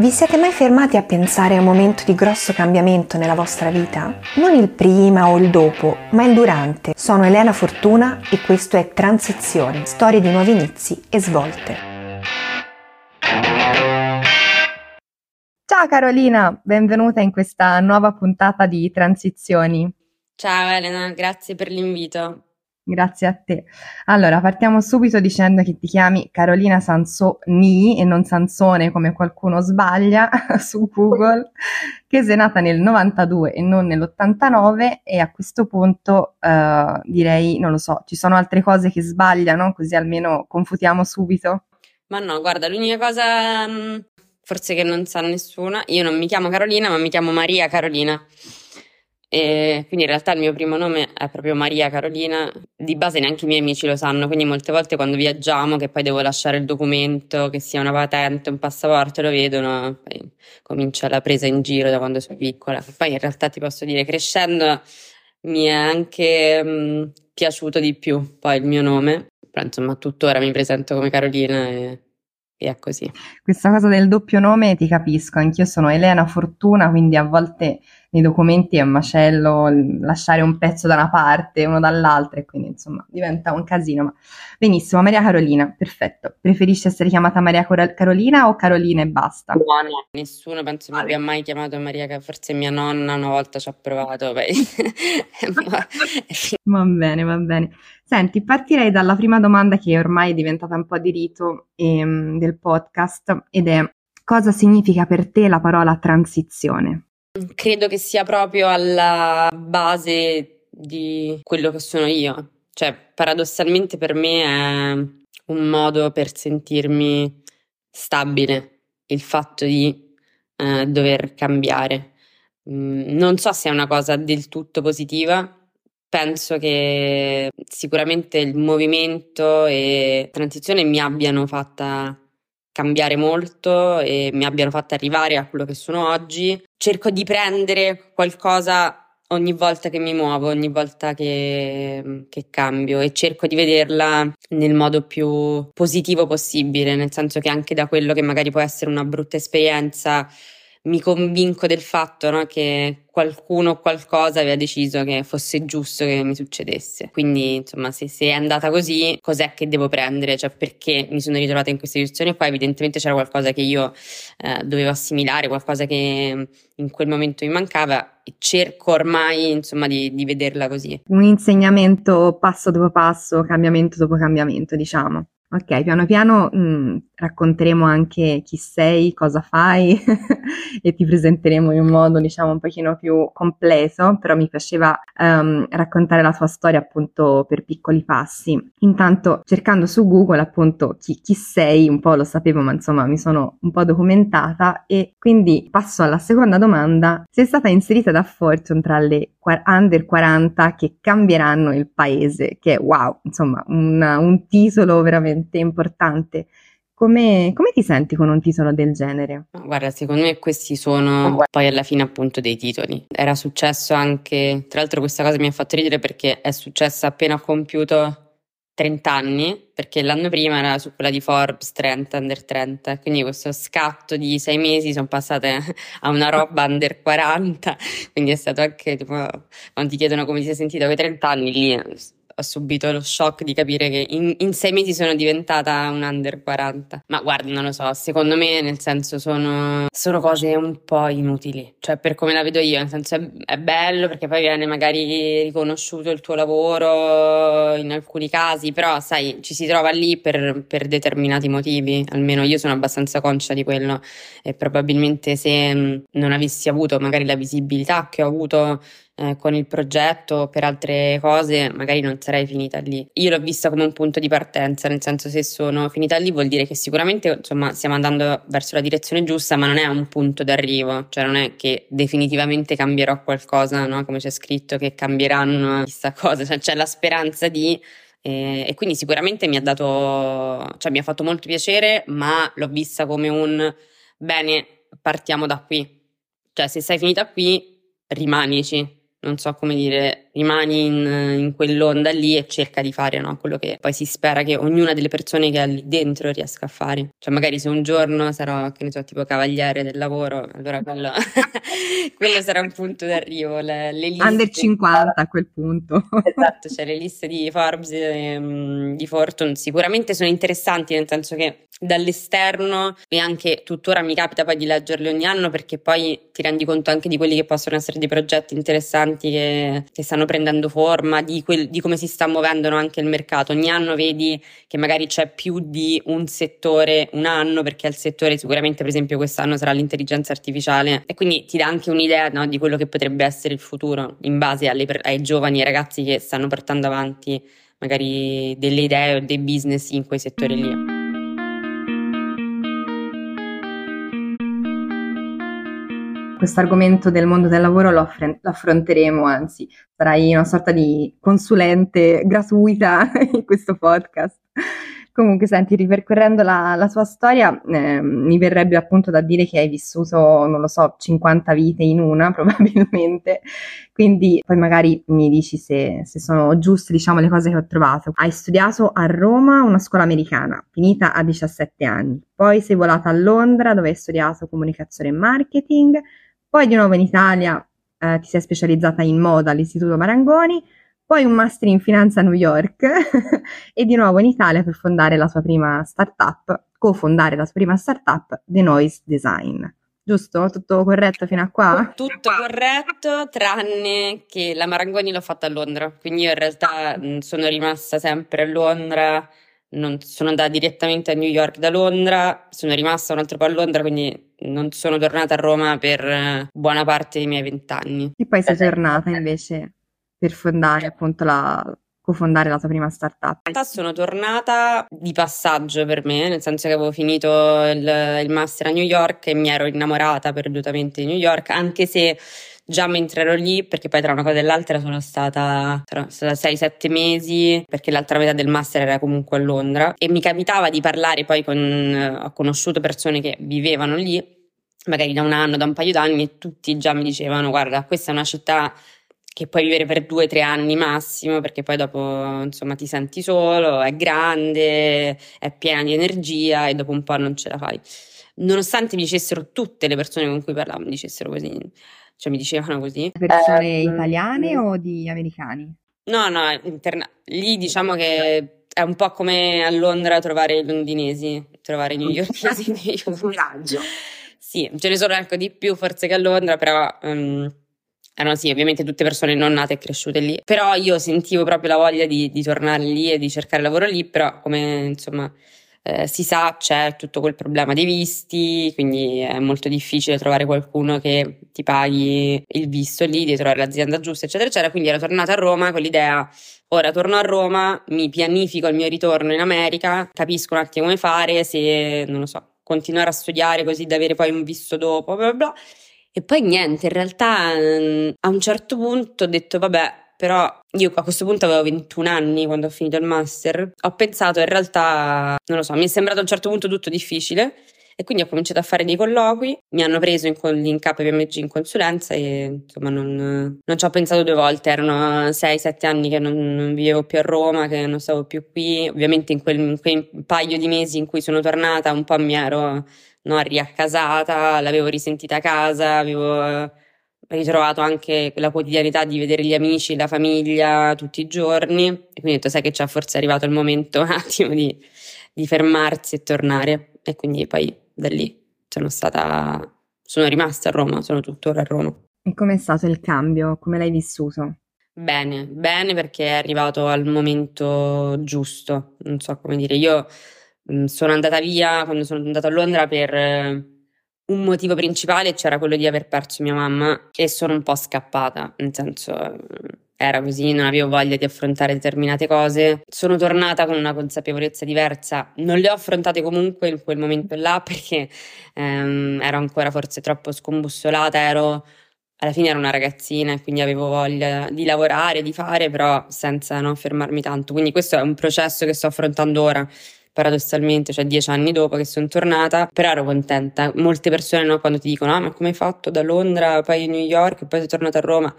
Vi siete mai fermati a pensare a un momento di grosso cambiamento nella vostra vita? Non il prima o il dopo, ma il durante. Sono Elena Fortuna e questo è Transizione, storie di nuovi inizi e svolte. Ciao Carolina, benvenuta in questa nuova puntata di Transizioni. Ciao Elena, grazie per l'invito. Grazie a te. Allora, partiamo subito dicendo che ti chiami Carolina Sansoni e non Sansone come qualcuno sbaglia su Google, che sei nata nel 92 e non nell'89 e a questo punto uh, direi, non lo so, ci sono altre cose che sbagliano, così almeno confutiamo subito. Ma no, guarda, l'unica cosa mm, forse che non sa nessuna, io non mi chiamo Carolina, ma mi chiamo Maria Carolina. E quindi in realtà il mio primo nome è proprio Maria Carolina, di base neanche i miei amici lo sanno, quindi molte volte quando viaggiamo, che poi devo lasciare il documento, che sia una patente, un passaporto, lo vedono, poi comincia la presa in giro da quando sono piccola. Poi in realtà ti posso dire, crescendo mi è anche mh, piaciuto di più poi il mio nome, però insomma tuttora mi presento come Carolina e e è così. Questa cosa del doppio nome ti capisco, anch'io sono Elena Fortuna, quindi a volte nei documenti è un macello lasciare un pezzo da una parte, uno dall'altra e quindi insomma diventa un casino. Ma... Benissimo, Maria Carolina, perfetto. Preferisci essere chiamata Maria Carolina o Carolina e basta? No, no, nessuno penso mi abbia mai chiamato Maria, forse mia nonna una volta ci ha provato. va bene, va bene. Senti, partirei dalla prima domanda che ormai è diventata un po' di rito ehm, del podcast ed è cosa significa per te la parola transizione? Credo che sia proprio alla base di quello che sono io. Cioè, paradossalmente per me è un modo per sentirmi stabile, il fatto di eh, dover cambiare. Mm, non so se è una cosa del tutto positiva, penso che sicuramente il movimento e la transizione mi abbiano fatta cambiare molto e mi abbiano fatto arrivare a quello che sono oggi. Cerco di prendere qualcosa ogni volta che mi muovo, ogni volta che, che, cambio e cerco di vederla nel modo più positivo possibile, nel senso che anche da quello che magari può essere una brutta esperienza mi convinco del fatto no, che qualcuno o qualcosa aveva deciso che fosse giusto che mi succedesse. Quindi, insomma, se, se, è andata così, cos'è che devo prendere? Cioè, perché mi sono ritrovata in questa situazione qua? Evidentemente c'era qualcosa che io eh, dovevo assimilare, qualcosa che in quel momento mi mancava e cerco ormai, insomma, di, di vederla così. Un insegnamento passo dopo passo, cambiamento dopo cambiamento, diciamo. Ok, piano piano mh, mm, racconteremo anche chi sei, cosa fai e ti presenteremo in un modo diciamo un pochino più completo, però mi piaceva um, raccontare la tua storia appunto per piccoli passi. Intanto cercando su Google appunto chi, chi sei, un po' lo sapevo ma insomma mi sono un po' documentata e quindi passo alla seconda domanda. Sei stata inserita da Fortune tra le under 40 che cambieranno il paese, che wow, insomma un, un titolo veramente importante. Come, come, ti senti con un titolo del genere? Guarda, secondo me questi sono poi alla fine appunto dei titoli. Era successo anche, tra l'altro questa cosa mi ha fatto ridere perché è successa appena ho compiuto 30 anni, perché l'anno prima era su quella di Forbes 30, under 30, quindi questo scatto di sei mesi sono passate a una roba under 40, quindi è stato anche tipo, quando ti chiedono come ti sei sentita quei 30 anni lì ho subito lo shock di capire che in, in, sei mesi sono diventata un under 40. Ma guardi, non lo so, secondo me nel senso sono, sono cose un po' inutili, cioè per come la vedo io, nel senso è, è, bello perché poi viene magari riconosciuto il tuo lavoro in alcuni casi, però sai, ci si trova lì per, per determinati motivi, almeno io sono abbastanza conscia di quello. E probabilmente se non avessi avuto magari la visibilità che ho avuto eh, con il progetto per altre cose, magari non sarei finita lì. Io l'ho vista come un punto di partenza, nel senso se sono finita lì vuol dire che sicuramente insomma stiamo andando verso la direzione giusta, ma non è un punto d'arrivo, cioè non è che definitivamente cambierò qualcosa, no? come c'è scritto che cambieranno questa cosa, cioè c'è la speranza di e, e, quindi sicuramente mi ha dato, cioè mi ha fatto molto piacere, ma l'ho vista come un bene, partiamo da qui. Cioè, se sei finita qui, rimanici, non so come dire, rimani in, in, quell'onda lì e cerca di fare no, quello che poi si spera che ognuna delle persone che è lì dentro riesca a fare. Cioè magari se un giorno sarò, che ne so, tipo cavaliere del lavoro, allora quello, quello sarà un punto d'arrivo. Le, le liste, Under 50 a quel punto. esatto, cioè le liste di Forbes, e, um, di Fortune sicuramente sono interessanti nel senso che dall'esterno e anche tuttora mi capita poi di leggerle ogni anno perché poi ti rendi conto anche di quelli che possono essere dei progetti interessanti che, che stanno prendendo forma, di, quel, di, come si sta muovendo anche il mercato. Ogni anno vedi che magari c'è più di un settore un anno perché il settore sicuramente per esempio quest'anno sarà l'intelligenza artificiale e quindi ti dà anche un'idea no, di quello che potrebbe essere il futuro in base alle, ai giovani e ragazzi che stanno portando avanti magari delle idee o dei business in quei settori lì. questo argomento del mondo del lavoro lo, affronteremo, anzi sarai una sorta di consulente gratuita in questo podcast. Comunque, senti, ripercorrendo la, la tua storia, eh, mi verrebbe appunto da dire che hai vissuto, non lo so, 50 vite in una, probabilmente. Quindi poi magari mi dici se, se sono giuste, diciamo, le cose che ho trovato. Hai studiato a Roma una scuola americana, finita a 17 anni. Poi sei volata a Londra, dove hai studiato comunicazione e marketing poi di nuovo in Italia eh, ti sei specializzata in moda all'Istituto Marangoni, poi un master in finanza a New York e di nuovo in Italia per fondare la sua prima startup, cofondare la sua prima startup, The Noise Design. Giusto? Tutto corretto fino a qua? Tutto corretto, tranne che la Marangoni l'ho fatta a Londra, quindi io in realtà sono rimasta sempre a Londra non sono andata direttamente a New York da Londra, sono rimasta un altro po' a Londra, quindi non sono tornata a Roma per eh, buona parte dei miei vent'anni. E poi sei tornata invece per fondare appunto la, cofondare la tua prima startup? In realtà sono tornata di passaggio per me, nel senso che avevo finito il, il master a New York e mi ero innamorata perdutamente di New York, anche se già mentre ero lì, perché poi tra una cosa e l'altra sono stata, stata 6-7 mesi, perché l'altra metà del master era comunque a Londra e mi capitava di parlare poi con, eh, ho conosciuto persone che vivevano lì, magari da un anno, da un paio d'anni e tutti già mi dicevano guarda questa è una città che puoi vivere per due o tre anni massimo, perché poi dopo insomma ti senti solo, è grande, è piena di energia e dopo un po' non ce la fai. Nonostante mi dicessero tutte le persone con cui parlavo, mi dicessero così, cioè mi dicevano così. Persone eh, italiane o di americani? No, no, interna- lì diciamo che è un po' come a Londra trovare i londinesi, trovare i newyorkesi. Un coraggio. sì, ce ne sono ecco di più forse che a Londra, però um, erano sì, ovviamente tutte persone non nate e cresciute lì. Però io sentivo proprio la voglia di, di tornare lì e di cercare lavoro lì, però come insomma eh, si sa c'è tutto quel problema dei visti, quindi è molto difficile trovare qualcuno che ti paghi il visto lì, di trovare l'azienda giusta, eccetera, eccetera. Quindi ero tornata a Roma con l'idea, ora torno a Roma, mi pianifico il mio ritorno in America, capisco un attimo come fare, se, non lo so, continuare a studiare così da avere poi un visto dopo, bla bla bla. E poi niente, in realtà mm, a un certo punto ho detto, vabbè, però io a questo punto avevo 21 anni quando ho finito il master, ho pensato in realtà, non lo so, mi è sembrato a un certo punto tutto difficile e quindi ho cominciato a fare dei colloqui, mi hanno preso in, in KPMG in consulenza e insomma non, non ci ho pensato due volte, erano 6-7 anni che non, non, vivevo più a Roma, che non stavo più qui, ovviamente in, quel, in quei paio di mesi in cui sono tornata un po' mi ero no, riaccasata, l'avevo risentita a casa, avevo ritrovato anche la quotidianità di vedere gli amici, la famiglia tutti i giorni e quindi ho detto sai che c'è forse è arrivato il momento un attimo di, di fermarsi e tornare e quindi poi da lì sono stata, sono rimasta a Roma, sono tuttora a Roma. E com'è stato il cambio? Come l'hai vissuto? Bene, bene perché è arrivato al momento giusto, non so come dire, io sono andata via quando sono andata a Londra per un motivo principale c'era quello di aver perso mia mamma e sono un po' scappata, nel senso era così, non avevo voglia di affrontare determinate cose. Sono tornata con una consapevolezza diversa, non le ho affrontate comunque in quel momento là perché ehm, ero ancora forse troppo scombussolata, ero alla fine ero una ragazzina e quindi avevo voglia di lavorare, di fare, però senza non fermarmi tanto. Quindi questo è un processo che sto affrontando ora paradossalmente, cioè dieci anni dopo che sono tornata, però ero contenta. Molte persone no, quando ti dicono, ah, ma come hai fatto da Londra, poi a New York e poi sei tornata a Roma?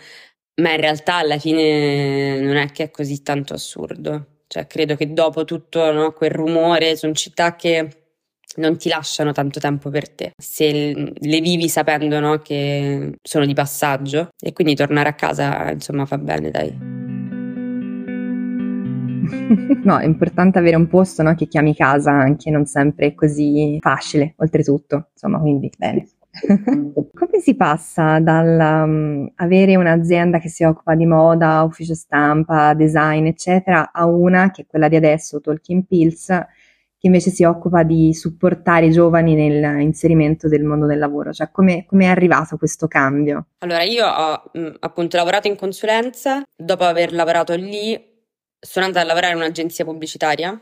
ma in realtà alla fine non è che è così tanto assurdo. Cioè, credo che dopo tutto no, quel rumore, sono città che non ti lasciano tanto tempo per te, se le vivi sapendo no, che sono di passaggio e quindi tornare a casa insomma fa bene dai. no, è importante avere un posto no, che chiami casa anche, non sempre è così facile, oltretutto, insomma, quindi bene. Come si passa dal um, avere un'azienda che si occupa di moda, ufficio stampa, design, eccetera, a una che è quella di adesso, Talking Pills, che invece si occupa di supportare i giovani nell'inserimento del mondo del lavoro? Cioè, come è arrivato questo cambio? Allora, io ho mh, appunto lavorato in consulenza, dopo aver lavorato lì sono andata a lavorare in un'agenzia pubblicitaria,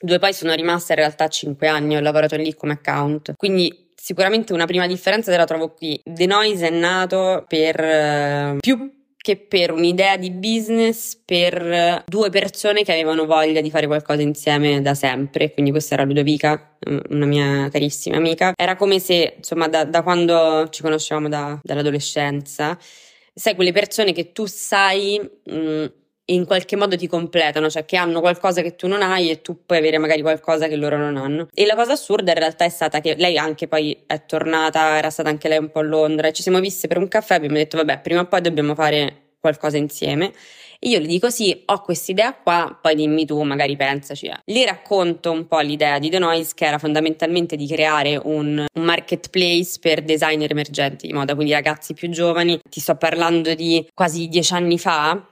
dove poi sono rimasta in realtà cinque anni, ho lavorato lì come account. Quindi sicuramente una prima differenza te la trovo qui. The Noise è nato per uh, più che per un'idea di business per due persone che avevano voglia di fare qualcosa insieme da sempre. Quindi questa era Ludovica, una mia carissima amica. Era come se, insomma, da, da quando ci conoscevamo da, dall'adolescenza, sai, quelle persone che tu sai. Mh, in qualche modo ti completano, cioè che hanno qualcosa che tu non hai e tu puoi avere magari qualcosa che loro non hanno. E la cosa assurda in realtà è stata che lei anche poi è tornata, era stata anche lei un po' a Londra e ci siamo viste per un caffè e abbiamo detto vabbè prima o poi dobbiamo fare qualcosa insieme. E io le dico sì, ho quest'idea qua, poi dimmi tu, magari pensaci. Le racconto un po' l'idea di The Noise che era fondamentalmente di creare un, un marketplace per designer emergenti di moda, quindi ragazzi più giovani. Ti sto parlando di quasi dieci anni fa,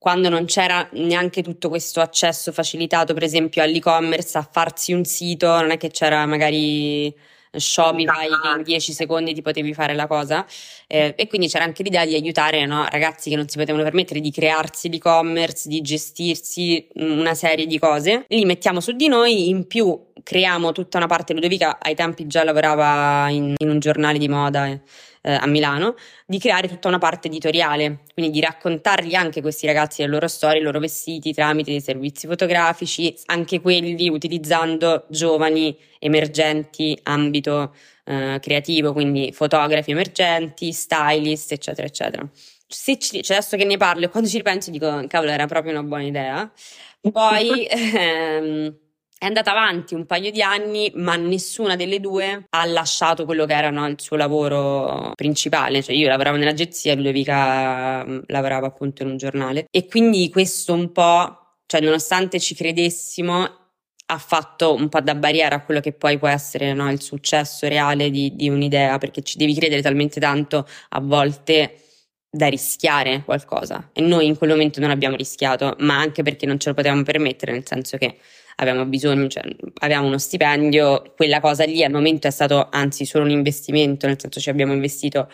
quando non c'era neanche tutto questo accesso facilitato, per esempio, all'e-commerce, a farsi un sito, non è che c'era magari Shopify che in 10 secondi ti potevi fare la cosa eh, e quindi c'era anche l'idea di aiutare no, ragazzi che non si potevano permettere di crearsi l'e-commerce, di gestirsi una serie di cose. Li mettiamo su di noi, in più creiamo tutta una parte, Ludovica ai tempi già lavorava in, in un giornale di moda. Eh eh, a Milano, di creare tutta una parte editoriale, quindi di raccontargli anche questi ragazzi le loro storie, i loro vestiti tramite dei servizi fotografici, anche quelli utilizzando giovani emergenti ambito eh, creativo, quindi fotografi emergenti, stylist, eccetera, eccetera. Se ci, cioè adesso che ne parlo quando ci ripenso dico, cavolo, era proprio una buona idea. Poi ehm, è andata avanti un paio di anni, ma nessuna delle due ha lasciato quello che era no, il suo lavoro principale. Cioè io lavoravo nell'agenzia, Ludovica mm, lavorava appunto in un giornale. E quindi questo un po', cioè nonostante ci credessimo, ha fatto un po' da barriera a quello che poi può essere no, il successo reale di, di un'idea, perché ci devi credere talmente tanto a volte da rischiare qualcosa. E noi in quel momento non abbiamo rischiato, ma anche perché non ce lo potevamo permettere, nel senso che avevamo bisogno, cioè avevamo uno stipendio, quella cosa lì al momento è stato anzi solo un investimento, nel senso ci abbiamo investito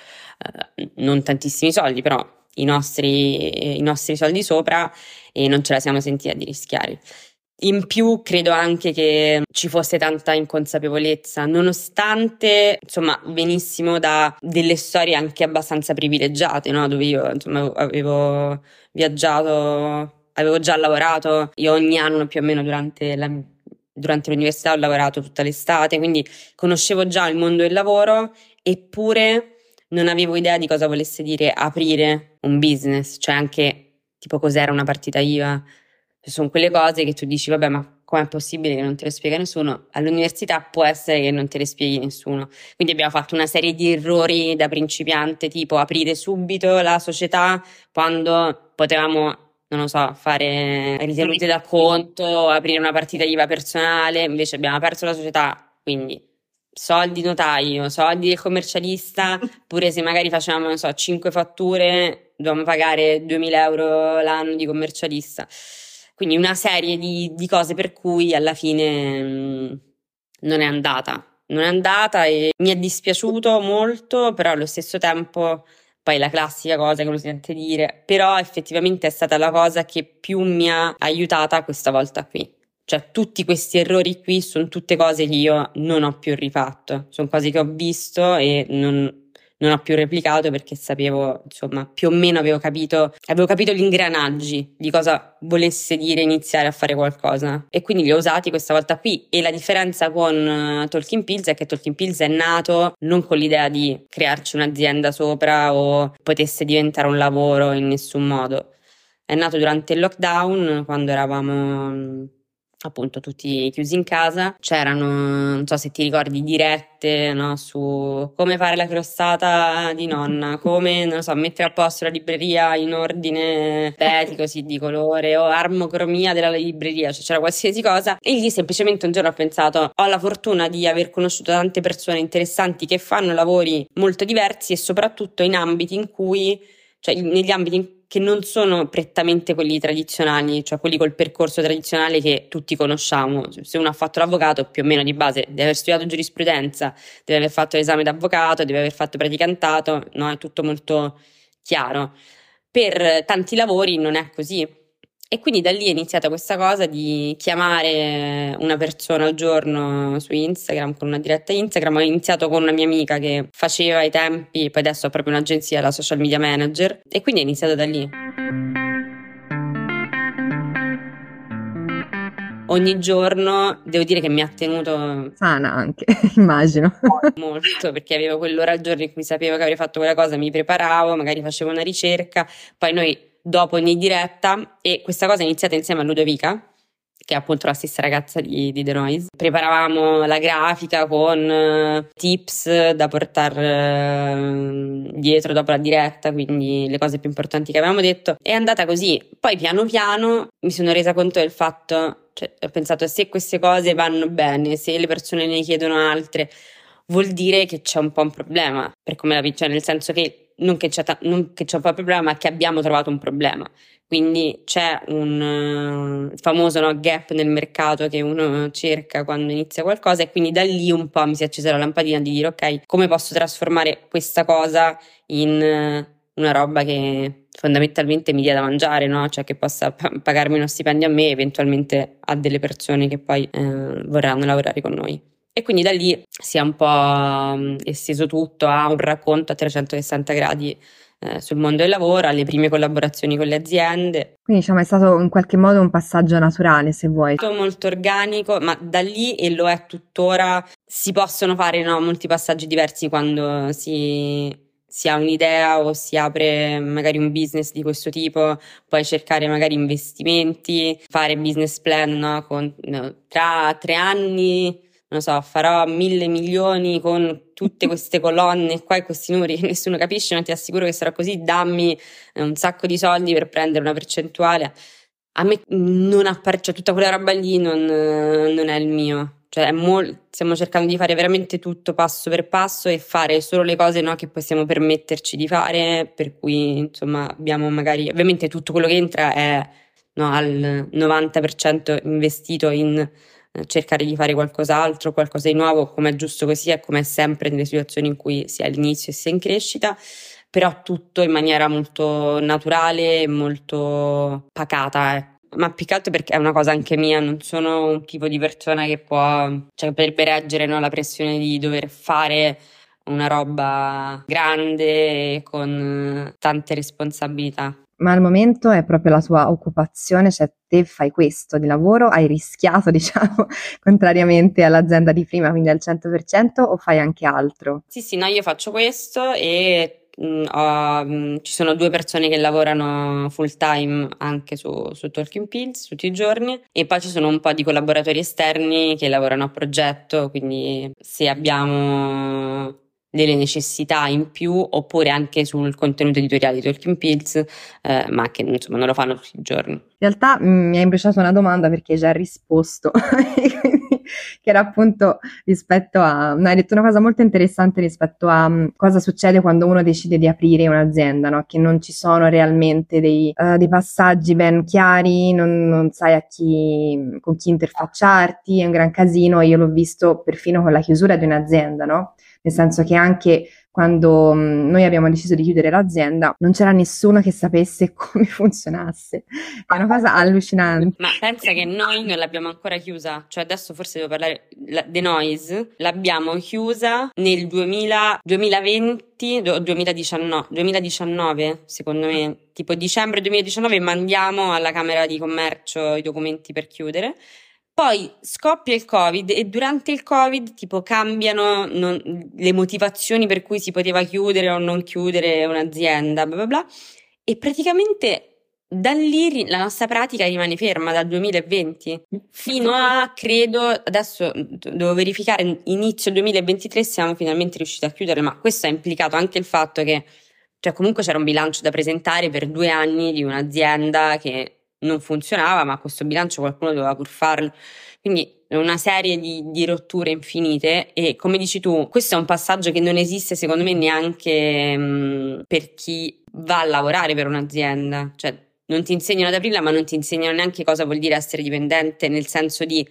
eh, non tantissimi soldi, però i nostri, i nostri soldi sopra e non ce la siamo sentita di rischiare. In più credo anche che ci fosse tanta inconsapevolezza, nonostante insomma venissimo da delle storie anche abbastanza privilegiate, no? dove io insomma avevo viaggiato avevo già lavorato, io ogni anno più o meno durante, la, durante l'università ho lavorato tutta l'estate, quindi conoscevo già il mondo del lavoro, eppure non avevo idea di cosa volesse dire aprire un business, cioè anche tipo cos'era una partita IVA. Sono quelle cose che tu dici, vabbè, ma com'è possibile che non te lo spiega nessuno? All'università può essere che non te le spieghi nessuno. Quindi abbiamo fatto una serie di errori da principiante, tipo aprire subito la società quando potevamo non lo so, fare ritenute da conto, aprire una partita IVA personale, invece abbiamo aperto la società, quindi soldi notaio, soldi del commercialista, pure se magari facciamo, non so, 5 fatture, dobbiamo pagare 2000 euro l'anno di commercialista. Quindi una serie di, di cose per cui alla fine mh, mm, non è andata. Non è andata e mi è dispiaciuto molto, però allo stesso tempo poi la classica cosa che uno sente dire, però effettivamente è stata la cosa che più mi ha aiutata questa volta qui. Cioè tutti questi errori qui sono tutte cose che io non ho più rifatto, sono cose che ho visto e non, non ho più replicato perché sapevo, insomma, più o meno avevo capito, avevo capito gli ingranaggi di cosa volesse dire iniziare a fare qualcosa. E quindi li ho usati questa volta qui. E la differenza con uh, Talking Pills è che Talking Pills è nato non con l'idea di crearci un'azienda sopra o potesse diventare un lavoro in nessun modo. È nato durante il lockdown, quando eravamo appunto tutti chiusi in casa. C'erano, non so se ti ricordi, dirette no, su come fare la crostata di nonna, come, non so, mettere a posto la libreria in ordine estetico, sì, di colore o armocromia della libreria, cioè c'era qualsiasi cosa. E lì semplicemente un giorno ho pensato, ho la fortuna di aver conosciuto tante persone interessanti che fanno lavori molto diversi e soprattutto in ambiti in cui, cioè negli ambiti che non sono prettamente quelli tradizionali, cioè quelli col percorso tradizionale che tutti conosciamo. Se uno ha fatto l'avvocato, più o meno di base deve aver studiato giurisprudenza, deve aver fatto l'esame d'avvocato, deve aver fatto praticantato, no? È tutto molto chiaro. Per tanti lavori non è così. E quindi da lì è iniziata questa cosa di chiamare una persona al giorno su Instagram con una diretta Instagram. Ho iniziato con una mia amica che faceva ai tempi, poi adesso ha proprio un'agenzia, la social media manager, e quindi è iniziato da lì. Ogni giorno devo dire che mi ha tenuto sana anche, immagino. Molto, perché avevo quell'ora al giorno in cui sapevo che avrei fatto quella cosa, mi preparavo, magari facevo una ricerca, poi noi dopo ogni diretta e questa cosa è iniziata insieme a Ludovica che è appunto la stessa ragazza di, di The Noise. Preparavamo la grafica con uh, tips da portare uh, dietro dopo la diretta, quindi le cose più importanti che avevamo detto. È andata così. Poi piano piano mi sono resa conto del fatto, cioè ho pensato se queste cose vanno bene, se le persone ne chiedono altre, vuol dire che c'è un po' un problema per come la cioè nel senso che non che, c'è ta- non che c'è un po' problema, ma che abbiamo trovato un problema. Quindi c'è un uh, famoso no, gap nel mercato che uno cerca quando inizia qualcosa e quindi da lì un po' mi si è accesa la lampadina di dire ok, come posso trasformare questa cosa in uh, una roba che fondamentalmente mi dia da mangiare, no? cioè che possa p- pagarmi uno stipendio a me e eventualmente a delle persone che poi uh, vorranno lavorare con noi. E quindi da lì si è un po' mm, esteso tutto a un racconto a 360 gradi eh, sul mondo del lavoro, alle prime collaborazioni con le aziende. Quindi diciamo è stato in qualche modo un passaggio naturale, se vuoi. Tutto molto organico, ma da lì e lo è tuttora, si possono fare no, molti passaggi diversi quando si, si ha un'idea o si apre magari un business di questo tipo, puoi cercare magari investimenti, fare business plan no, con, no, tra tre anni non so, farò mille milioni con tutte queste colonne qua e questi numeri che nessuno capisce, ma ti assicuro che sarà così, dammi eh, un sacco di soldi per prendere una percentuale. A me non appare, cioè tutta quella roba lì non, non è il mio. Cioè, mol- stiamo cercando di fare veramente tutto passo per passo e fare solo le cose no, che possiamo permetterci di fare, per cui insomma abbiamo magari, ovviamente tutto quello che entra è no, al 90% investito in cercare di fare qualcos'altro, qualcosa di nuovo, come è giusto così e come sempre nelle situazioni in cui si è all'inizio e si è in crescita, però tutto in maniera molto naturale e molto pacata. Eh. Ma più che altro perché è una cosa anche mia, non sono un tipo di persona che può, cioè potrebbe reggere no, la pressione di dover fare una roba grande con tante responsabilità ma al momento è proprio la tua occupazione, cioè te fai questo di lavoro, hai rischiato, diciamo, contrariamente all'azienda di prima, quindi al 100% o fai anche altro? Sì, sì, no, io faccio questo e mh, mm, ho, mh, mm, ci sono due persone che lavorano full time anche su, su Talking Pills tutti i giorni e poi ci sono un po' di collaboratori esterni che lavorano a progetto, quindi se abbiamo delle necessità in più oppure anche sul contenuto editoriale di Talking Pills, eh, ma che insomma non lo fanno tutti i giorni. In realtà mh, mm, mi hai imbruciato una domanda perché hai già risposto, che era appunto rispetto a... No, hai detto una cosa molto interessante rispetto a um, cosa succede quando uno decide di aprire un'azienda, no? che non ci sono realmente dei, uh, dei passaggi ben chiari, non, non sai chi, con chi interfacciarti, è un gran casino, io l'ho visto perfino con la chiusura di un'azienda, no? Nel senso che anche quando mh, noi abbiamo deciso di chiudere l'azienda non c'era nessuno che sapesse come funzionasse. È una cosa allucinante. Ma pensa che noi non l'abbiamo ancora chiusa, cioè adesso forse devo parlare, la, The Noise, l'abbiamo chiusa nel 2000, 2020 o 2019, 2019, secondo me, tipo dicembre 2019 mandiamo alla Camera di Commercio i documenti per chiudere. Poi scoppia il Covid e durante il Covid tipo cambiano non, le motivazioni per cui si poteva chiudere o non chiudere un'azienda, bla bla bla. E praticamente da lì la nostra pratica rimane ferma dal 2020 fino a, credo, adesso devo verificare, inizio 2023 siamo finalmente riusciti a chiudere, ma questo ha implicato anche il fatto che, cioè comunque c'era un bilancio da presentare per due anni di un'azienda che non funzionava, ma questo bilancio qualcuno doveva pur farlo. Quindi una serie di, di, rotture infinite e come dici tu, questo è un passaggio che non esiste secondo me neanche mh, per chi va a lavorare per un'azienda, cioè non ti insegnano ad aprirla, ma non ti insegnano neanche cosa vuol dire essere dipendente, nel senso di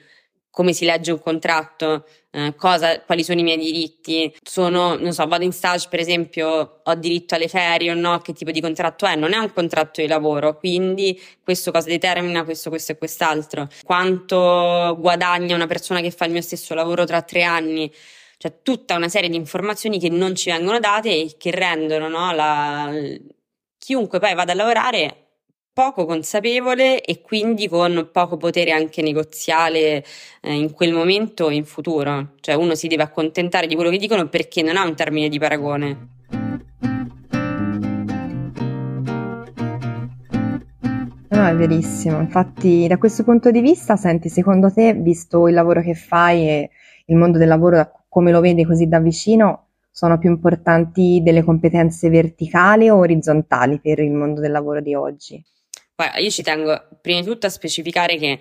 come si legge un contratto, eh, cosa, quali sono i miei diritti. Sono, non so, vado in stage, per esempio, ho diritto alle ferie o no, che tipo di contratto è? Non è un contratto di lavoro, quindi questo cosa determina questo, questo e quest'altro. Quanto guadagna una persona che fa il mio stesso lavoro tra tre anni? Cioè, tutta una serie di informazioni che non ci vengono date e che rendono no, la, chiunque poi vada a lavorare poco consapevole e quindi con poco potere anche negoziale eh, in quel momento e in futuro. Cioè uno si deve accontentare di quello che dicono perché non ha un termine di paragone. No, è verissimo. Infatti, da questo punto di vista, senti, secondo te, visto il lavoro che fai e il mondo del lavoro come lo vedi così da vicino, sono più importanti delle competenze verticali o orizzontali per il mondo del lavoro di oggi? Guarda, io ci tengo prima di tutto a specificare che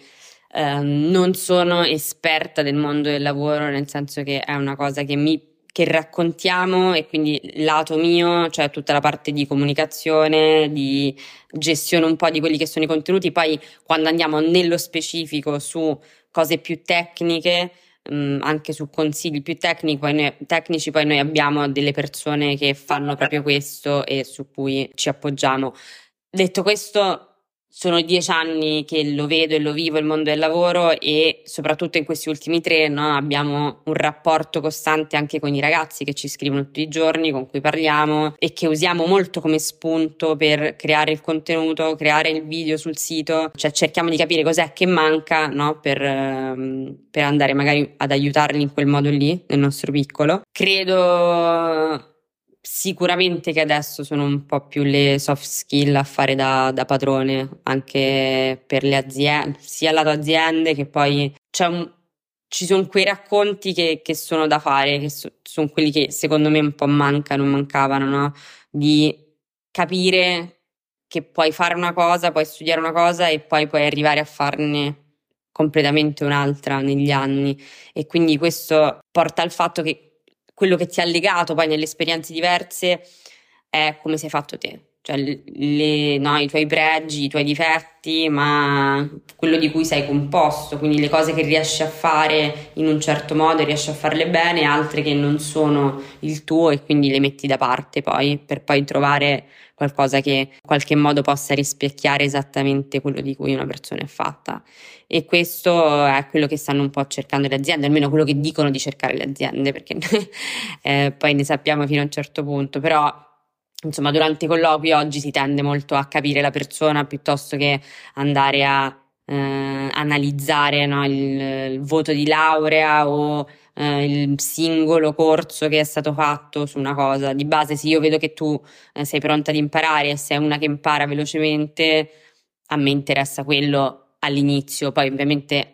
eh, non sono esperta del mondo del lavoro, nel senso che è una cosa che mi che raccontiamo e quindi lato mio, cioè tutta la parte di comunicazione, di gestione un po' di quelli che sono i contenuti, poi quando andiamo nello specifico su cose più tecniche, mh, mm, anche su consigli più tecnici poi, noi, tecnici, poi noi abbiamo delle persone che fanno proprio questo e su cui ci appoggiamo. Detto questo, sono dieci anni che lo vedo e lo vivo il mondo del lavoro e soprattutto in questi ultimi tre no, abbiamo un rapporto costante anche con i ragazzi che ci scrivono tutti i giorni, con cui parliamo e che usiamo molto come spunto per creare il contenuto, creare il video sul sito, cioè cerchiamo di capire cos'è che manca no, per, ehm, per andare magari ad aiutarli in quel modo lì, nel nostro piccolo. Credo Sicuramente che adesso sono un po' più le soft skill a fare da, da padrone, anche per le aziende, sia lato aziende che poi un, ci sono quei racconti che, che sono da fare, che so, sono quelli che secondo me un po' mancano, mancavano, no? Di capire che puoi fare una cosa, puoi studiare una cosa e poi puoi arrivare a farne completamente un'altra negli anni. E quindi questo porta al fatto che quello che ti ha legato poi nelle esperienze diverse è come sei fatto te, cioè le, no, i tuoi pregi, i tuoi difetti, ma quello di cui sei composto, quindi le cose che riesci a fare in un certo modo e riesci a farle bene, altre che non sono il tuo e quindi le metti da parte poi per poi trovare qualcosa che in qualche modo possa rispecchiare esattamente quello di cui una persona è fatta. E questo è quello che stanno un po' cercando le aziende, almeno quello che dicono di cercare le aziende, perché eh, poi ne sappiamo fino a un certo punto, però insomma durante i colloqui oggi si tende molto a capire la persona piuttosto che andare a eh, analizzare no, il, il, voto di laurea o eh, il singolo corso che è stato fatto su una cosa. Di base, se io vedo che tu eh, sei pronta ad imparare e sei una che impara velocemente, a me interessa quello all'inizio, poi ovviamente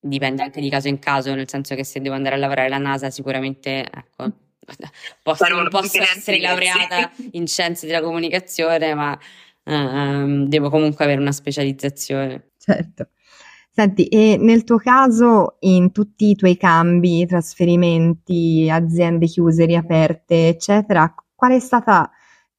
dipende anche di caso in caso, nel senso che se devo andare a lavorare alla NASA sicuramente, ecco, posso, non posso essere laureata in scienze della comunicazione, ma uh, devo comunque avere una specializzazione. Certo. Senti, e nel tuo caso, in tutti i tuoi cambi, trasferimenti, aziende chiuse, riaperte, eccetera, qual è stata,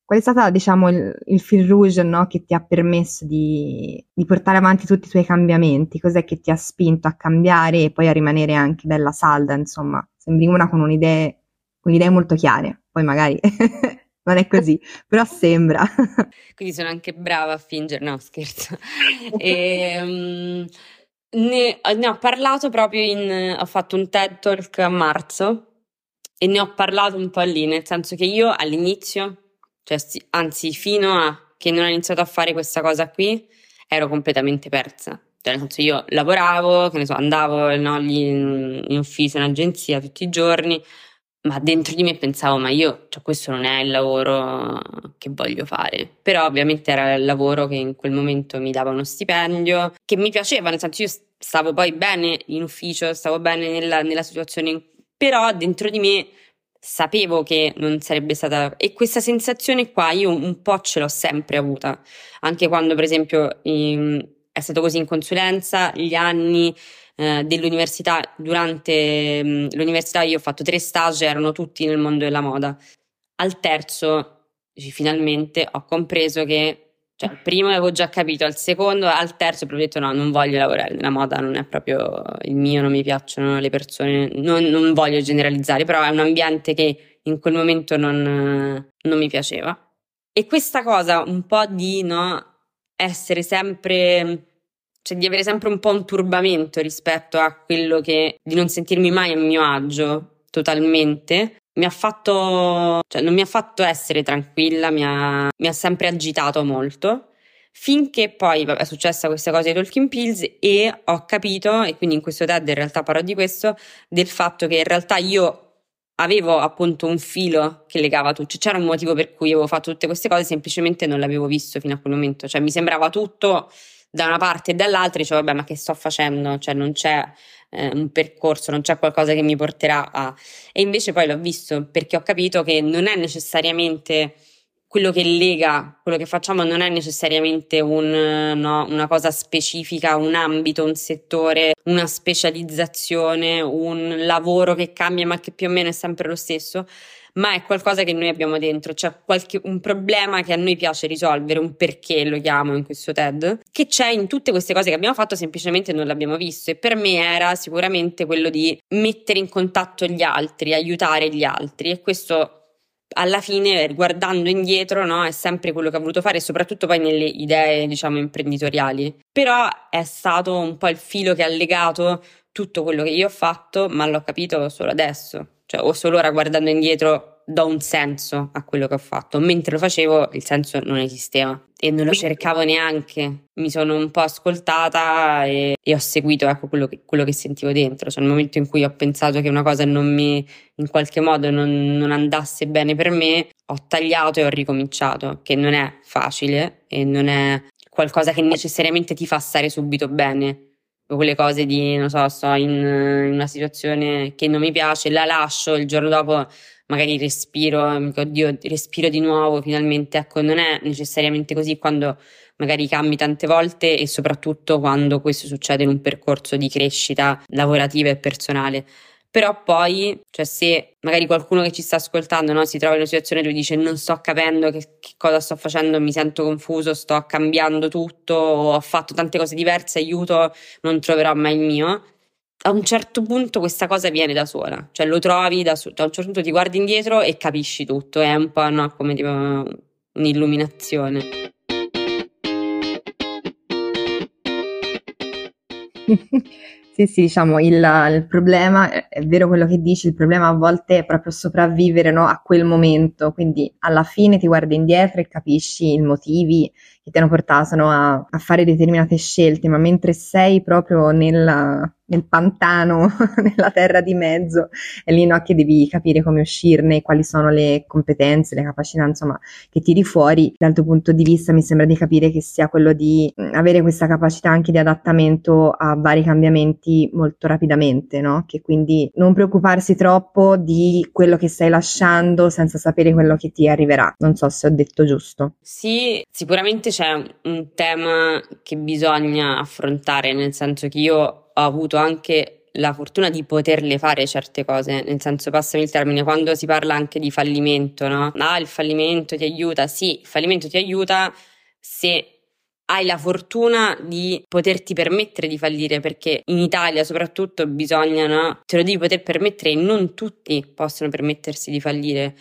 qual è stata diciamo, il, il fil rouge no, che ti ha permesso di, di, portare avanti tutti i tuoi cambiamenti? Cos'è che ti ha spinto a cambiare e poi a rimanere anche bella salda, insomma? Sembri una con un'idea, con idee molto chiare, poi magari non è così, però sembra. Quindi sono anche brava a fingere, no scherzo. E, um, Ne, ne, ho parlato proprio in... ho fatto un TED Talk a marzo e ne ho parlato un po' lì, nel senso che io all'inizio, cioè, anzi fino a che non ho iniziato a fare questa cosa qui, ero completamente persa. Cioè, nel senso io lavoravo, che ne so, andavo no, in, in ufficio, in agenzia tutti i giorni, ma dentro di me pensavo, ma io, cioè, questo non è il lavoro che voglio fare. Però ovviamente era il lavoro che in quel momento mi dava uno stipendio, che mi piaceva, nel senso io stavo poi bene in ufficio, stavo bene nella, nella situazione, però dentro di me sapevo che non sarebbe stata... E questa sensazione qua io un po' ce l'ho sempre avuta, anche quando per esempio in, è stato così in consulenza, gli anni eh, dell'università, durante mh, mm, l'università io ho fatto tre stage, erano tutti nel mondo della moda. Al terzo, finalmente, ho compreso che cioè, il primo avevo già capito, al secondo, al terzo ho detto no, non voglio lavorare nella moda, non è proprio il mio, non mi piacciono le persone, non, non voglio generalizzare, però è un ambiente che in quel momento non, non mi piaceva. E questa cosa un po' di no, essere sempre cioè di avere sempre un po' un turbamento rispetto a quello che di non sentirmi mai a mio agio totalmente mi ha fatto cioè non mi ha fatto essere tranquilla mi ha, mi ha sempre agitato molto finché poi vabbè, è successa questa cosa di Talking Pills e ho capito e quindi in questo TED in realtà parlo di questo del fatto che in realtà io avevo appunto un filo che legava tutto, cioè, c'era un motivo per cui avevo fatto tutte queste cose, semplicemente non l'avevo visto fino a quel momento, cioè mi sembrava tutto da una parte e dall'altra dicevo, vabbè, ma che sto facendo? Cioè, non c'è eh, un percorso, non c'è qualcosa che mi porterà a. E invece poi l'ho visto perché ho capito che non è necessariamente quello che lega, quello che facciamo non è necessariamente un, no, una cosa specifica, un ambito, un settore, una specializzazione, un lavoro che cambia ma che più o meno è sempre lo stesso, ma è qualcosa che noi abbiamo dentro, cioè un problema che a noi piace risolvere, un perché lo chiamo in questo TED, che c'è in tutte queste cose che abbiamo fatto, semplicemente non l'abbiamo visto. E per me era sicuramente quello di mettere in contatto gli altri, aiutare gli altri. E questo alla fine, guardando indietro, no, è sempre quello che ho voluto fare, soprattutto poi nelle idee, diciamo, imprenditoriali. Però è stato un po' il filo che ha legato tutto quello che io ho fatto, ma l'ho capito solo adesso cioè o solo ora guardando indietro do un senso a quello che ho fatto, mentre lo facevo il senso non esisteva. E non lo cercavo neanche, mi sono un po' ascoltata e, e ho seguito ecco, quello, che, quello, che, sentivo dentro, cioè nel momento in cui ho pensato che una cosa non mi, in qualche modo non, non andasse bene per me, ho tagliato e ho ricominciato, che non è facile e non è qualcosa che necessariamente ti fa stare subito bene quelle cose di, non so, sto in, in, una situazione che non mi piace, la lascio, il giorno dopo magari respiro, oddio, respiro di nuovo, finalmente, ecco, non è necessariamente così quando magari cambi tante volte e soprattutto quando questo succede in un percorso di crescita lavorativa e personale. Però poi, cioè se magari qualcuno che ci sta ascoltando no, si trova in una situazione dove dice non sto capendo che, che, cosa sto facendo, mi sento confuso, sto cambiando tutto, ho fatto tante cose diverse, aiuto, non troverò mai il mio. A un certo punto questa cosa viene da sola, cioè lo trovi da, da un certo punto ti guardi indietro e capisci tutto, è un po' no, come tipo un'illuminazione. Sì, sì, diciamo, il, il, problema, è vero quello che dici, il problema a volte è proprio sopravvivere no, a quel momento, quindi alla fine ti guardi indietro e capisci i motivi che ti hanno portato no, a, a, fare determinate scelte, ma mentre sei proprio nella, nel pantano, nella terra di mezzo, è lì no, che devi capire come uscirne, quali sono le competenze, le capacità, insomma, che tiri fuori. Dal tuo punto di vista mi sembra di capire che sia quello di mm, avere questa capacità anche di adattamento a vari cambiamenti molto rapidamente, no? Che quindi non preoccuparsi troppo di quello che stai lasciando senza sapere quello che ti arriverà. Non so se ho detto giusto. Sì, sicuramente c'è un tema che bisogna affrontare, nel senso che io ho avuto anche la fortuna di poterle fare certe cose, nel senso, passami il termine, quando si parla anche di fallimento, no? Ah, il fallimento ti aiuta, sì, il fallimento ti aiuta se hai la fortuna di poterti permettere di fallire, perché in Italia soprattutto bisogna, no? Te lo devi poter permettere e non tutti possono permettersi di fallire.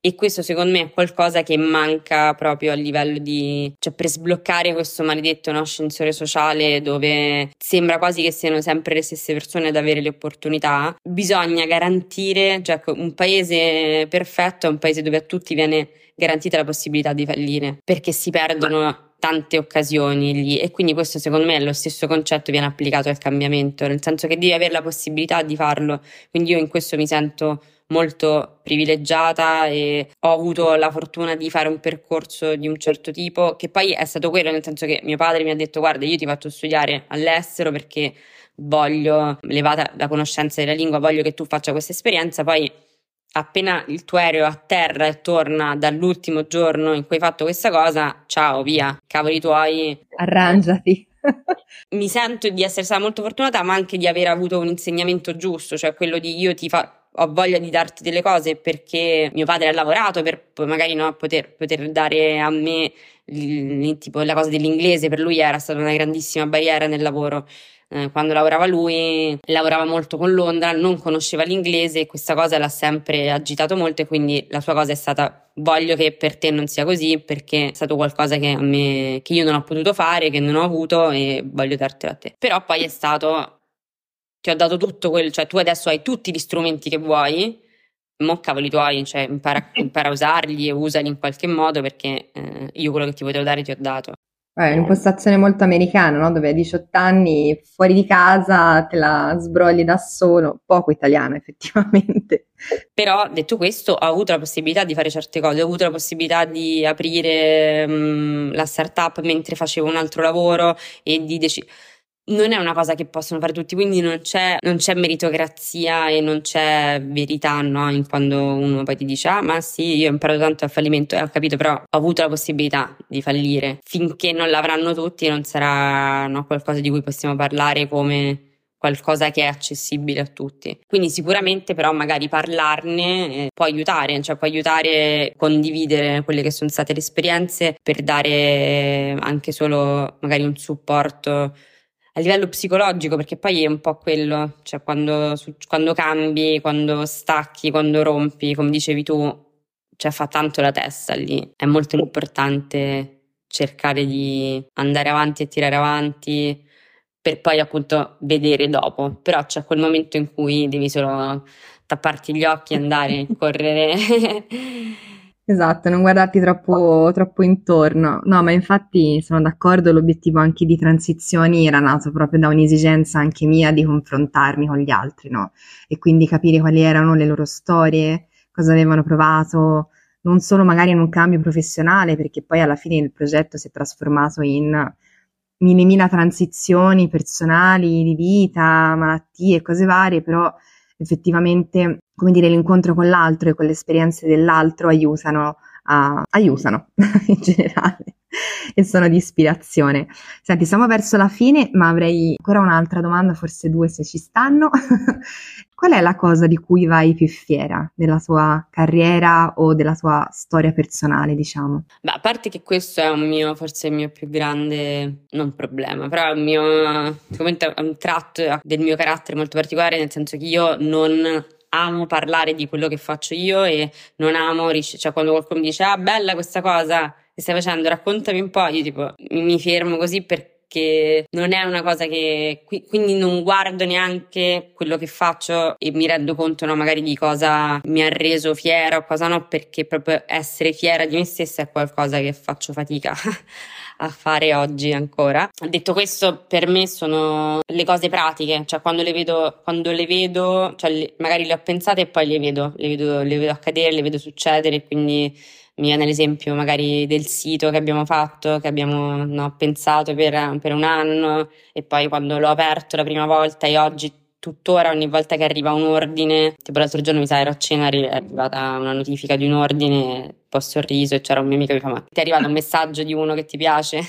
E questo secondo me è qualcosa che manca proprio a livello di, cioè per sbloccare questo maledetto no, ascensore sociale dove sembra quasi che siano sempre le stesse persone ad avere le opportunità, bisogna garantire, cioè un paese perfetto è un paese dove a tutti viene garantita la possibilità di fallire, perché si perdono tante occasioni lì. E quindi questo secondo me è lo stesso concetto viene applicato al cambiamento, nel senso che devi avere la possibilità di farlo, quindi io in questo mi sento molto privilegiata e ho avuto la fortuna di fare un percorso di un certo tipo, che poi è stato quello, nel senso che mio padre mi ha detto guarda io ti faccio studiare all'estero perché voglio, levata la conoscenza della lingua, voglio che tu faccia questa esperienza, poi appena il tuo aereo a terra e torna dall'ultimo giorno in cui hai fatto questa cosa, ciao, via, cavoli tuoi. Arrangiati. Mi sento di essere stata molto fortunata, ma anche di aver avuto un insegnamento giusto, cioè quello di io ti fa, ho voglia di darti delle cose perché mio padre ha lavorato per magari no, poter, poter dare a me l, tipo, la cosa dell'inglese, per lui era stata una grandissima barriera nel lavoro. Eh, quando lavorava lui, lavorava molto con Londra, non conosceva l'inglese e questa cosa l'ha sempre agitato molto e quindi la sua cosa è stata voglio che per te non sia così perché è stato qualcosa che me che io non ho potuto fare, che non ho avuto e voglio dartelo a te. Però poi è stato ti ho dato tutto quello, cioè tu adesso hai tutti gli strumenti che vuoi, mo cavoli tuoi, cioè impara, impara a usarli e usali in qualche modo perché eh, io quello che ti potevo dare ti ho dato. È un'impostazione molto americana, no? Dove a 18 anni fuori di casa te la sbrogli da solo, poco italiana effettivamente. Però detto questo, ho avuto la possibilità di fare certe cose, ho avuto la possibilità di aprire mh, mm, la startup mentre facevo un altro lavoro e di decidere non è una cosa che possono fare tutti, quindi non c'è, non c'è meritocrazia e non c'è verità no? in quando uno poi ti dice ah ma sì io ho imparato tanto al fallimento e ho capito però ho avuto la possibilità di fallire finché non l'avranno tutti non sarà no, qualcosa di cui possiamo parlare come qualcosa che è accessibile a tutti. Quindi sicuramente però magari parlarne eh, può aiutare, cioè può aiutare a condividere quelle che sono state le esperienze per dare anche solo magari un supporto a livello psicologico, perché poi è un po' quello, cioè quando, quando cambi, quando stacchi, quando rompi, come dicevi tu, cioè fa tanto la testa lì. È molto importante cercare di andare avanti e tirare avanti per poi appunto vedere dopo. Però c'è quel momento in cui devi solo tapparti gli occhi andare, correre. Esatto, non guardarti troppo, troppo intorno. No, ma infatti sono d'accordo, l'obiettivo anche di transizioni era nato proprio da un'esigenza anche mia di confrontarmi con gli altri, no? E quindi capire quali erano le loro storie, cosa avevano provato, non solo magari in un cambio professionale, perché poi alla fine il progetto si è trasformato in mille mila transizioni personali, di vita, malattie, cose varie, però effettivamente, come dire, l'incontro con l'altro e con le esperienze dell'altro aiutano, a, aiutano in generale e sono di ispirazione. Senti, siamo verso la fine, ma avrei ancora un'altra domanda, forse due se ci stanno. Qual è la cosa di cui vai più fiera della tua carriera o della tua storia personale, diciamo? Beh, a parte che questo è un mio, forse il mio più grande, non problema, però è un mio, sicuramente è un tratto del mio carattere molto particolare, nel senso che io non amo parlare di quello che faccio io e non amo, cioè quando qualcuno mi dice ah bella questa cosa che stai facendo, raccontami un po', io tipo mi fermo così per che non è una cosa che quindi non guardo neanche quello che faccio e mi rendo conto no, magari di cosa mi ha reso fiera o cosa no perché proprio essere fiera di me stessa è qualcosa che faccio fatica a fare oggi ancora. Detto questo, per me sono le cose pratiche, cioè quando le vedo, quando le vedo, cioè magari le ho pensate e poi le vedo, le vedo, le vedo accadere, le vedo succedere, quindi mi viene l'esempio magari del sito che abbiamo fatto, che abbiamo no, pensato per, per, un anno e poi quando l'ho aperto la prima volta e oggi tuttora ogni volta che arriva un ordine, tipo l'altro giorno mi sa ero a cena è arrivata una notifica di un ordine po' sorriso e c'era un mio amico che mi fa ma ti è arrivato un messaggio di uno che ti piace?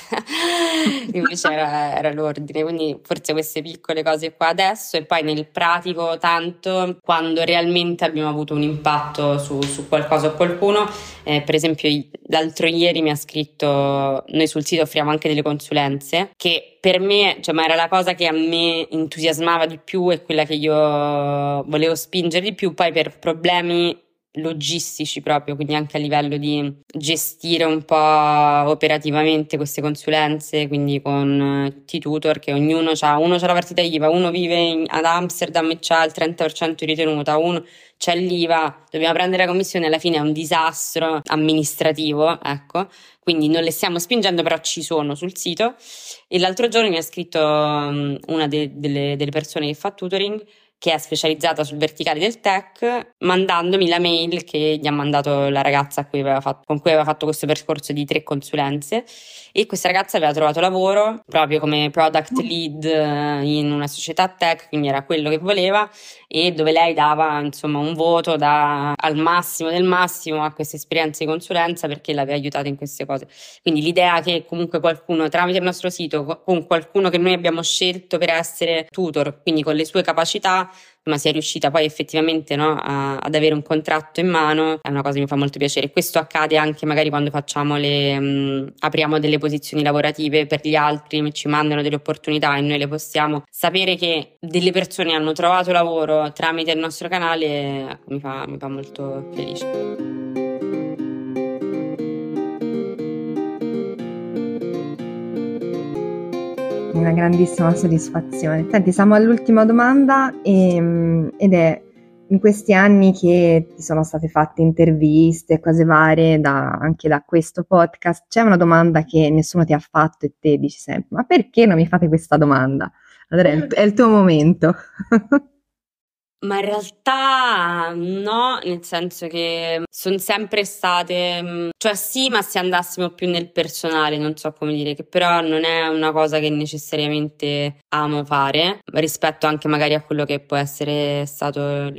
Invece era, era, l'ordine, quindi forse queste piccole cose qua adesso e poi nel pratico tanto quando realmente abbiamo avuto un impatto su, su qualcosa o qualcuno, eh, per esempio l'altro ieri mi ha scritto, noi sul sito offriamo anche delle consulenze che per me, cioè, ma era la cosa che a me entusiasmava di più e quella che io volevo spingere di più, poi per problemi logistici proprio, quindi anche a livello di gestire un po' operativamente queste consulenze, quindi con eh, tutti i tutor che ognuno ha, uno ha la partita IVA, uno vive in, ad Amsterdam e ha il 30% di ritenuta, uno c'è l'IVA, dobbiamo prendere la commissione, alla fine è un disastro amministrativo, ecco, quindi non le stiamo spingendo, però ci sono sul sito. E l'altro giorno mi ha scritto um, una de- delle, delle persone che fa tutoring che è specializzata sul verticale del tech, mandandomi la mail che gli ha mandato la ragazza cui fatto, con cui aveva fatto questo percorso di tre consulenze. E questa ragazza aveva trovato lavoro proprio come product lead eh, in una società tech, quindi era quello che voleva, e dove lei dava insomma un voto da, al massimo del massimo a queste esperienze di consulenza perché l'aveva aiutata in queste cose. Quindi l'idea che comunque qualcuno tramite il nostro sito, con qualcuno che noi abbiamo scelto per essere tutor, quindi con le sue capacità, ma sia riuscita poi effettivamente no, a, ad avere un contratto in mano è una cosa che mi fa molto piacere. Questo accade anche magari quando facciamo le, mh, apriamo delle posizioni lavorative per gli altri, ci mandano delle opportunità e noi le possiamo. Sapere che delle persone hanno trovato lavoro tramite il nostro canale mi, fa, mi fa molto felice. Una grandissima soddisfazione. Senti, siamo all'ultima domanda e, ehm, ed è in questi anni che ti sono state fatte interviste, cose varie, da, anche da questo podcast, c'è una domanda che nessuno ti ha fatto e te dici sempre, ma perché non mi fate questa domanda? Allora è il, è il tuo momento. Ma in realtà no, nel senso che sono sempre state, mm, cioè sì, ma se andassimo più nel personale, non so come dire, che però non è una cosa che necessariamente amo fare, rispetto anche magari a quello che può essere stato,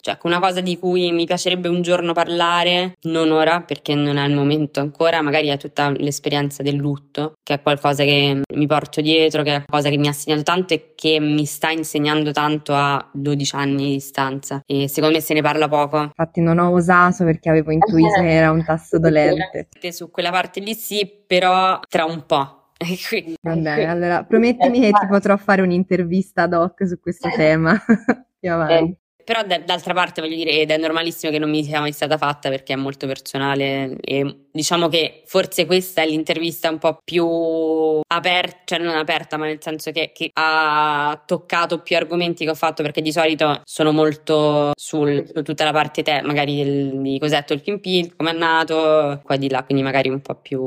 cioè una cosa di cui mi piacerebbe un giorno parlare, non ora perché non è il momento ancora, magari è tutta l'esperienza del lutto, che è qualcosa che mi porto dietro, che è qualcosa che mi ha segnato tanto e che mi sta insegnando tanto a 12 anni di distanza e secondo me se ne parla poco. Infatti non ho osato perché avevo intuito che era un tasto dolente. Su quella parte lì sì, però tra un po'. Va bene, allora promettimi che ti potrò fare un'intervista ad hoc su questo tema più avanti. Però d- d'altra parte voglio dire, ed è normalissimo che non mi sia mai stata fatta perché è molto personale e diciamo che forse questa è l'intervista un po' più aperta, cioè non aperta, ma nel senso che, che, ha toccato più argomenti che ho fatto perché di solito sono molto sul, su tutta la parte te, magari del, di cos'è Talking Pill, come è nato, qua di là, quindi magari un po' più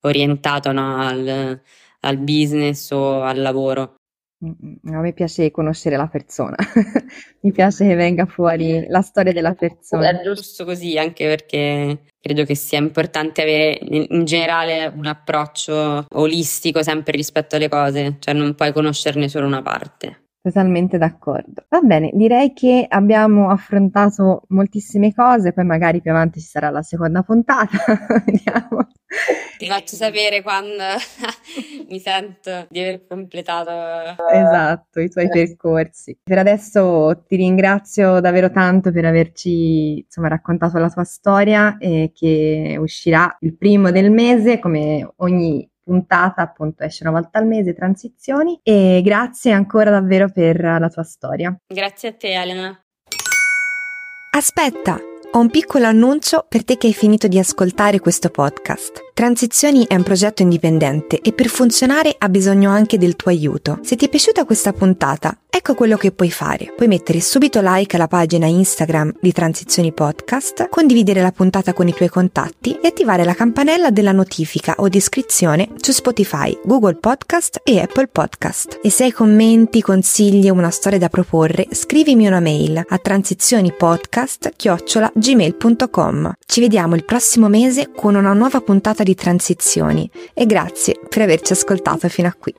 orientato no, al, al business o al lavoro. A me piace conoscere la persona, mi piace che venga fuori la storia della persona. È giusto così, anche perché credo che sia importante avere in generale un approccio olistico sempre rispetto alle cose, cioè non puoi conoscerne solo una parte. Totalmente d'accordo. Va bene, direi che abbiamo affrontato moltissime cose, poi magari più avanti ci sarà la seconda puntata, vediamo. Ti faccio sapere quando mi sento di aver completato esatto, i tuoi percorsi. Per adesso ti ringrazio davvero tanto per averci insomma, raccontato la tua storia e che uscirà il primo del mese come ogni puntata appunto esce una volta al mese, transizioni e grazie ancora davvero per la tua storia. Grazie a te Elena. Aspetta, ho un piccolo annuncio per te che hai finito di ascoltare questo podcast. Transizioni è un progetto indipendente e per funzionare ha bisogno anche del tuo aiuto. Se ti è piaciuta questa puntata, ecco quello che puoi fare. Puoi mettere subito like alla pagina Instagram di Transizioni Podcast, condividere la puntata con i tuoi contatti e attivare la campanella della notifica o di iscrizione su Spotify, Google Podcast e Apple Podcast. E se hai commenti, consigli o una storia da proporre, scrivimi una mail a transizionipodcast@gmail.com. Ci vediamo il prossimo mese con una nuova puntata di transizioni e grazie per averci ascoltato fino a qui.